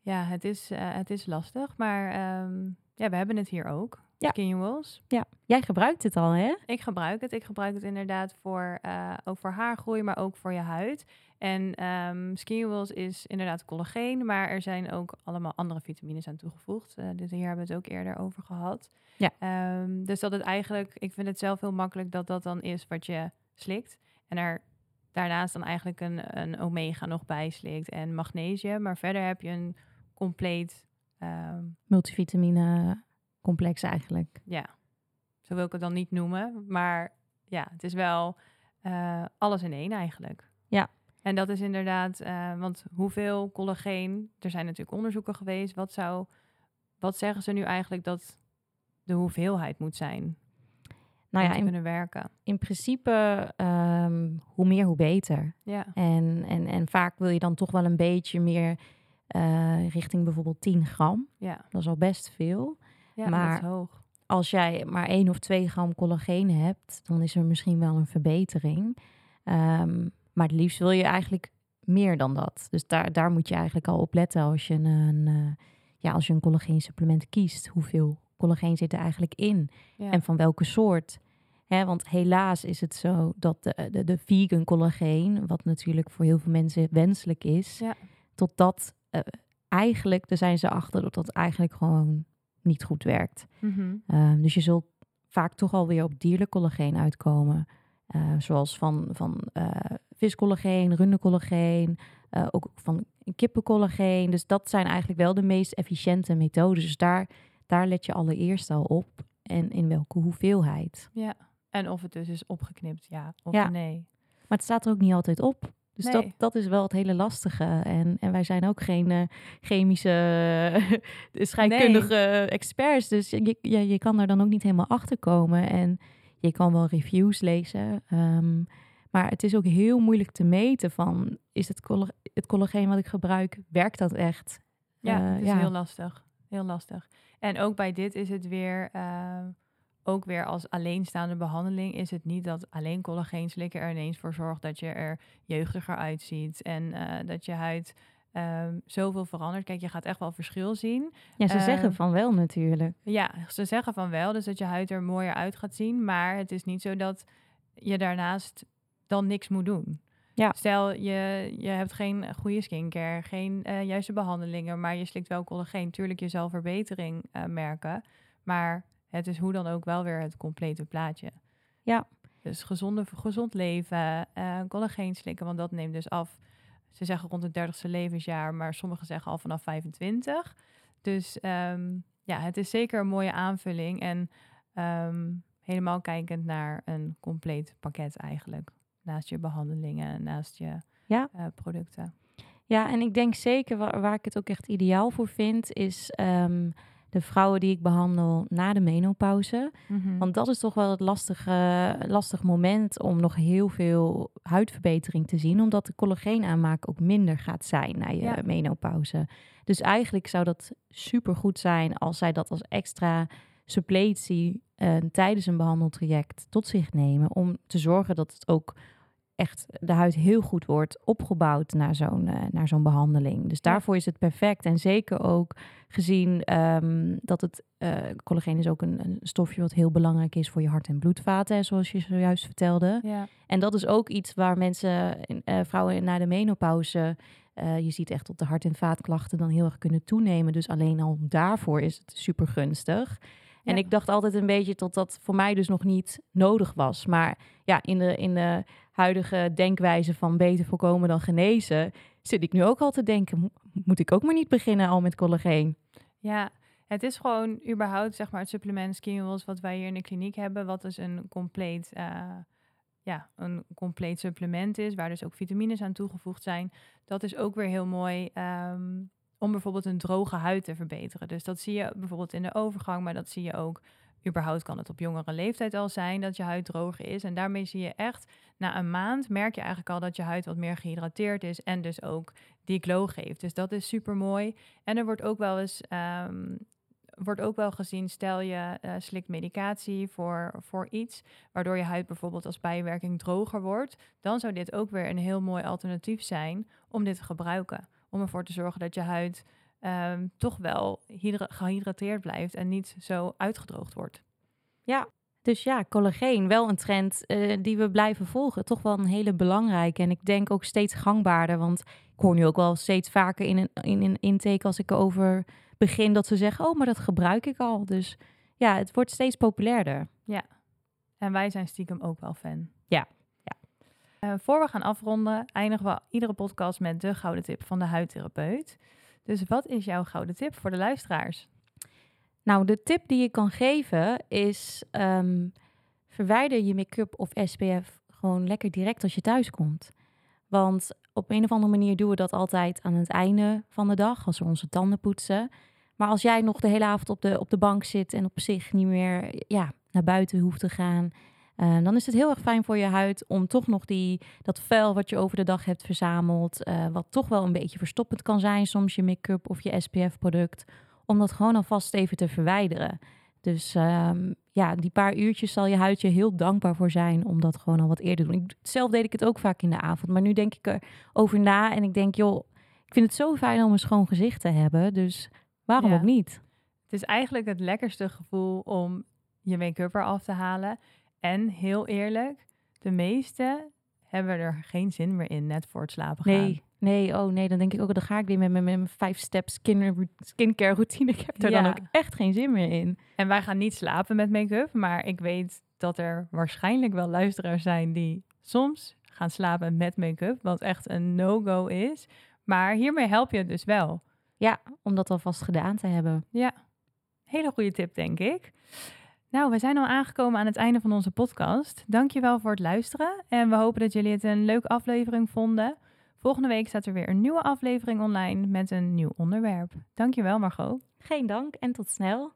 Ja, het is, uh, het is lastig, maar um, ja, we hebben het hier ook. Ja. Skin Walls. Ja, jij gebruikt het al, hè? Ik gebruik het. Ik gebruik het inderdaad voor, uh, ook voor haargroei, maar ook voor je huid. En um, Skin is inderdaad collageen, maar er zijn ook allemaal andere vitamines aan toegevoegd. Uh, dus hier hebben we het ook eerder over gehad. Ja. Um, dus dat het eigenlijk, ik vind het zelf heel makkelijk dat dat dan is wat je slikt. En er daarnaast dan eigenlijk een, een omega nog bij slikt en magnesium. Maar verder heb je een compleet... Um, Multivitamine complex eigenlijk. Ja, zo wil ik het dan niet noemen. Maar ja, het is wel uh, alles in één eigenlijk. Ja. En dat is inderdaad, uh, want hoeveel collageen, er zijn natuurlijk onderzoeken geweest, wat zou, wat zeggen ze nu eigenlijk dat de hoeveelheid moet zijn? Nou ja, in, kunnen werken. In principe, ehm, hoe meer, hoe beter. Ja. En, en, en vaak wil je dan toch wel een beetje meer uh, richting bijvoorbeeld 10 gram. Ja. Dat is al best veel. Ja, maar dat is hoog. als jij maar 1 of 2 gram collageen hebt, dan is er misschien wel een verbetering. Um, maar het liefst wil je eigenlijk meer dan dat. Dus daar, daar moet je eigenlijk al op letten als je een, een uh, ja, als je een collageensupplement kiest. Hoeveel collageen zit er eigenlijk in? Ja. En van welke soort? Want helaas is het zo dat de, de, de vegan collageen, wat natuurlijk voor heel veel mensen wenselijk is, ja. tot dat uh, eigenlijk, daar zijn ze achter dat dat eigenlijk gewoon niet goed werkt. Mm -hmm. uh, dus je zult vaak toch alweer op dierlijk collageen uitkomen. Uh, zoals van, van uh, viscollageen, rundercollageen, uh, ook van kippencollageen. Dus dat zijn eigenlijk wel de meest efficiënte methodes. Dus daar, daar let je allereerst al op. En in welke hoeveelheid. Ja, en of het dus is opgeknipt, ja of ja. nee. Maar het staat er ook niet altijd op. Dus nee. dat, dat is wel het hele lastige. En, en wij zijn ook geen uh, chemische, *laughs* scheikundige nee. experts. Dus je, je, je kan er dan ook niet helemaal achter komen. En je kan wel reviews lezen. Um, maar het is ook heel moeilijk te meten van, is het, coll het collageen wat ik gebruik, werkt dat echt? Ja, uh, het is ja. heel lastig. Heel lastig. En ook bij dit is het weer, uh, ook weer als alleenstaande behandeling, is het niet dat alleen collageen slikken er ineens voor zorgt dat je er jeugdiger uitziet en uh, dat je huid um, zoveel verandert. Kijk, je gaat echt wel verschil zien. Ja, ze zeggen van wel natuurlijk. Ja, ze zeggen van wel, dus dat je huid er mooier uit gaat zien. Maar het is niet zo dat je daarnaast dan niks moet doen. Ja. Stel, je, je hebt geen goede skincare, geen uh, juiste behandelingen, maar je slikt wel collageen. Tuurlijk, je zal verbetering uh, merken, maar het is hoe dan ook wel weer het complete plaatje. Ja. Dus gezonde, gezond leven, uh, collageen slikken, want dat neemt dus af. Ze zeggen rond het 30ste levensjaar, maar sommigen zeggen al vanaf 25. Dus um, ja, het is zeker een mooie aanvulling en um, helemaal kijkend naar een compleet pakket eigenlijk naast je behandelingen, naast je ja. uh, producten. Ja, en ik denk zeker waar, waar, ik het ook echt ideaal voor vind, is um, de vrouwen die ik behandel na de menopauze. Mm -hmm. Want dat is toch wel het lastige, lastig moment om nog heel veel huidverbetering te zien, omdat de collageenaanmaak ook minder gaat zijn na je Ja. menopauze. Dus eigenlijk zou dat super goed zijn als zij dat als extra suppletie uh, tijdens een behandeltraject tot zich nemen. Om te zorgen dat het ook echt de huid heel goed wordt opgebouwd naar zo'n uh, naar zo'n behandeling. Dus daarvoor is het perfect. En zeker ook gezien um, dat het uh, collageen is ook een, een, stofje wat heel belangrijk is voor je hart- en bloedvaten, zoals je zojuist vertelde. Ja. En dat is ook iets waar mensen, uh, vrouwen na de menopauze, je ziet echt op de hart- en vaatklachten dan heel erg kunnen toenemen. Dus alleen al daarvoor is het super gunstig. En Ja. ik dacht altijd een beetje tot dat voor mij dus nog niet nodig was. Maar ja, in de, in de huidige denkwijze van beter voorkomen dan genezen, zit ik nu ook al te denken, mo- moet ik ook maar niet beginnen al met collageen? Ja, het is gewoon überhaupt zeg maar het supplement Skinwells wat wij hier in de kliniek hebben, wat dus een compleet, uh, ja, een compleet supplement is, waar dus ook vitamines aan toegevoegd zijn. Dat is ook weer heel mooi um, om bijvoorbeeld een droge huid te verbeteren. Dus dat zie je bijvoorbeeld in de overgang, maar dat zie je ook überhaupt kan het op jongere leeftijd al zijn dat je huid droger is. En daarmee zie je echt, na een maand merk je eigenlijk al dat je huid wat meer gehydrateerd is en dus ook die glow geeft. Dus dat is super mooi. En er wordt ook wel eens, um, wordt ook wel gezien, stel je uh, slikt medicatie voor, voor iets, waardoor je huid bijvoorbeeld als bijwerking droger wordt, dan zou dit ook weer een heel mooi alternatief zijn om dit te gebruiken. Om ervoor te zorgen dat je huid um, toch wel gehydrateerd blijft en niet zo uitgedroogd wordt. Ja, dus ja, collageen, wel een trend uh, die we blijven volgen. Toch wel een hele belangrijke en ik denk ook steeds gangbaarder. Want ik hoor nu ook wel steeds vaker in een, in een intake als ik over begin dat ze zeggen, oh, maar dat gebruik ik al. Dus ja, het wordt steeds populairder. Ja, en wij zijn stiekem ook wel fan. Ja, ja. Uh, voor we gaan afronden, eindigen we iedere podcast met de gouden tip van de huidtherapeut. Dus wat is jouw gouden tip voor de luisteraars? Nou, de tip die je kan geven is: um, verwijder je make-up of SPF gewoon lekker direct als je thuis komt. Want op een of andere manier doen we dat altijd aan het einde van de dag, als we onze tanden poetsen. Maar als jij nog de hele avond op de, op de bank zit en op zich niet meer ja, naar buiten hoeft te gaan, uh, dan is het heel erg fijn voor je huid om toch nog die, dat vuil wat je over de dag hebt verzameld, uh, wat toch wel een beetje verstoppend kan zijn, soms je make-up of je SPF-product, om dat gewoon alvast even te verwijderen. Dus um, ja, die paar uurtjes zal je huid je heel dankbaar voor zijn om dat gewoon al wat eerder te doen. Ik, zelf deed ik het ook vaak in de avond, maar nu denk ik erover na en ik denk, joh, ik vind het zo fijn om een schoon gezicht te hebben, dus waarom Ja. ook niet? Het is eigenlijk het lekkerste gevoel om je make-up eraf te halen. En heel eerlijk, de meesten hebben er geen zin meer in net voor het slapen gaan. Nee, nee, oh nee, dan denk ik ook, dan ga ik weer met mijn, vijf step skin, skincare routine. Ik heb er dan ook echt geen zin meer in. En wij gaan niet slapen met make-up, maar ik weet dat er waarschijnlijk wel luisteraars zijn die soms gaan slapen met make-up, wat echt een no-go is. Maar hiermee help je het dus wel. Ja, om dat alvast gedaan te hebben. Ja, hele goede tip, denk ik. Nou, we zijn al aangekomen aan het einde van onze podcast. Dankjewel voor het luisteren en we hopen dat jullie het een leuke aflevering vonden. Volgende week staat er weer een nieuwe aflevering online met een nieuw onderwerp. Dankjewel, Margot. Geen dank en tot snel.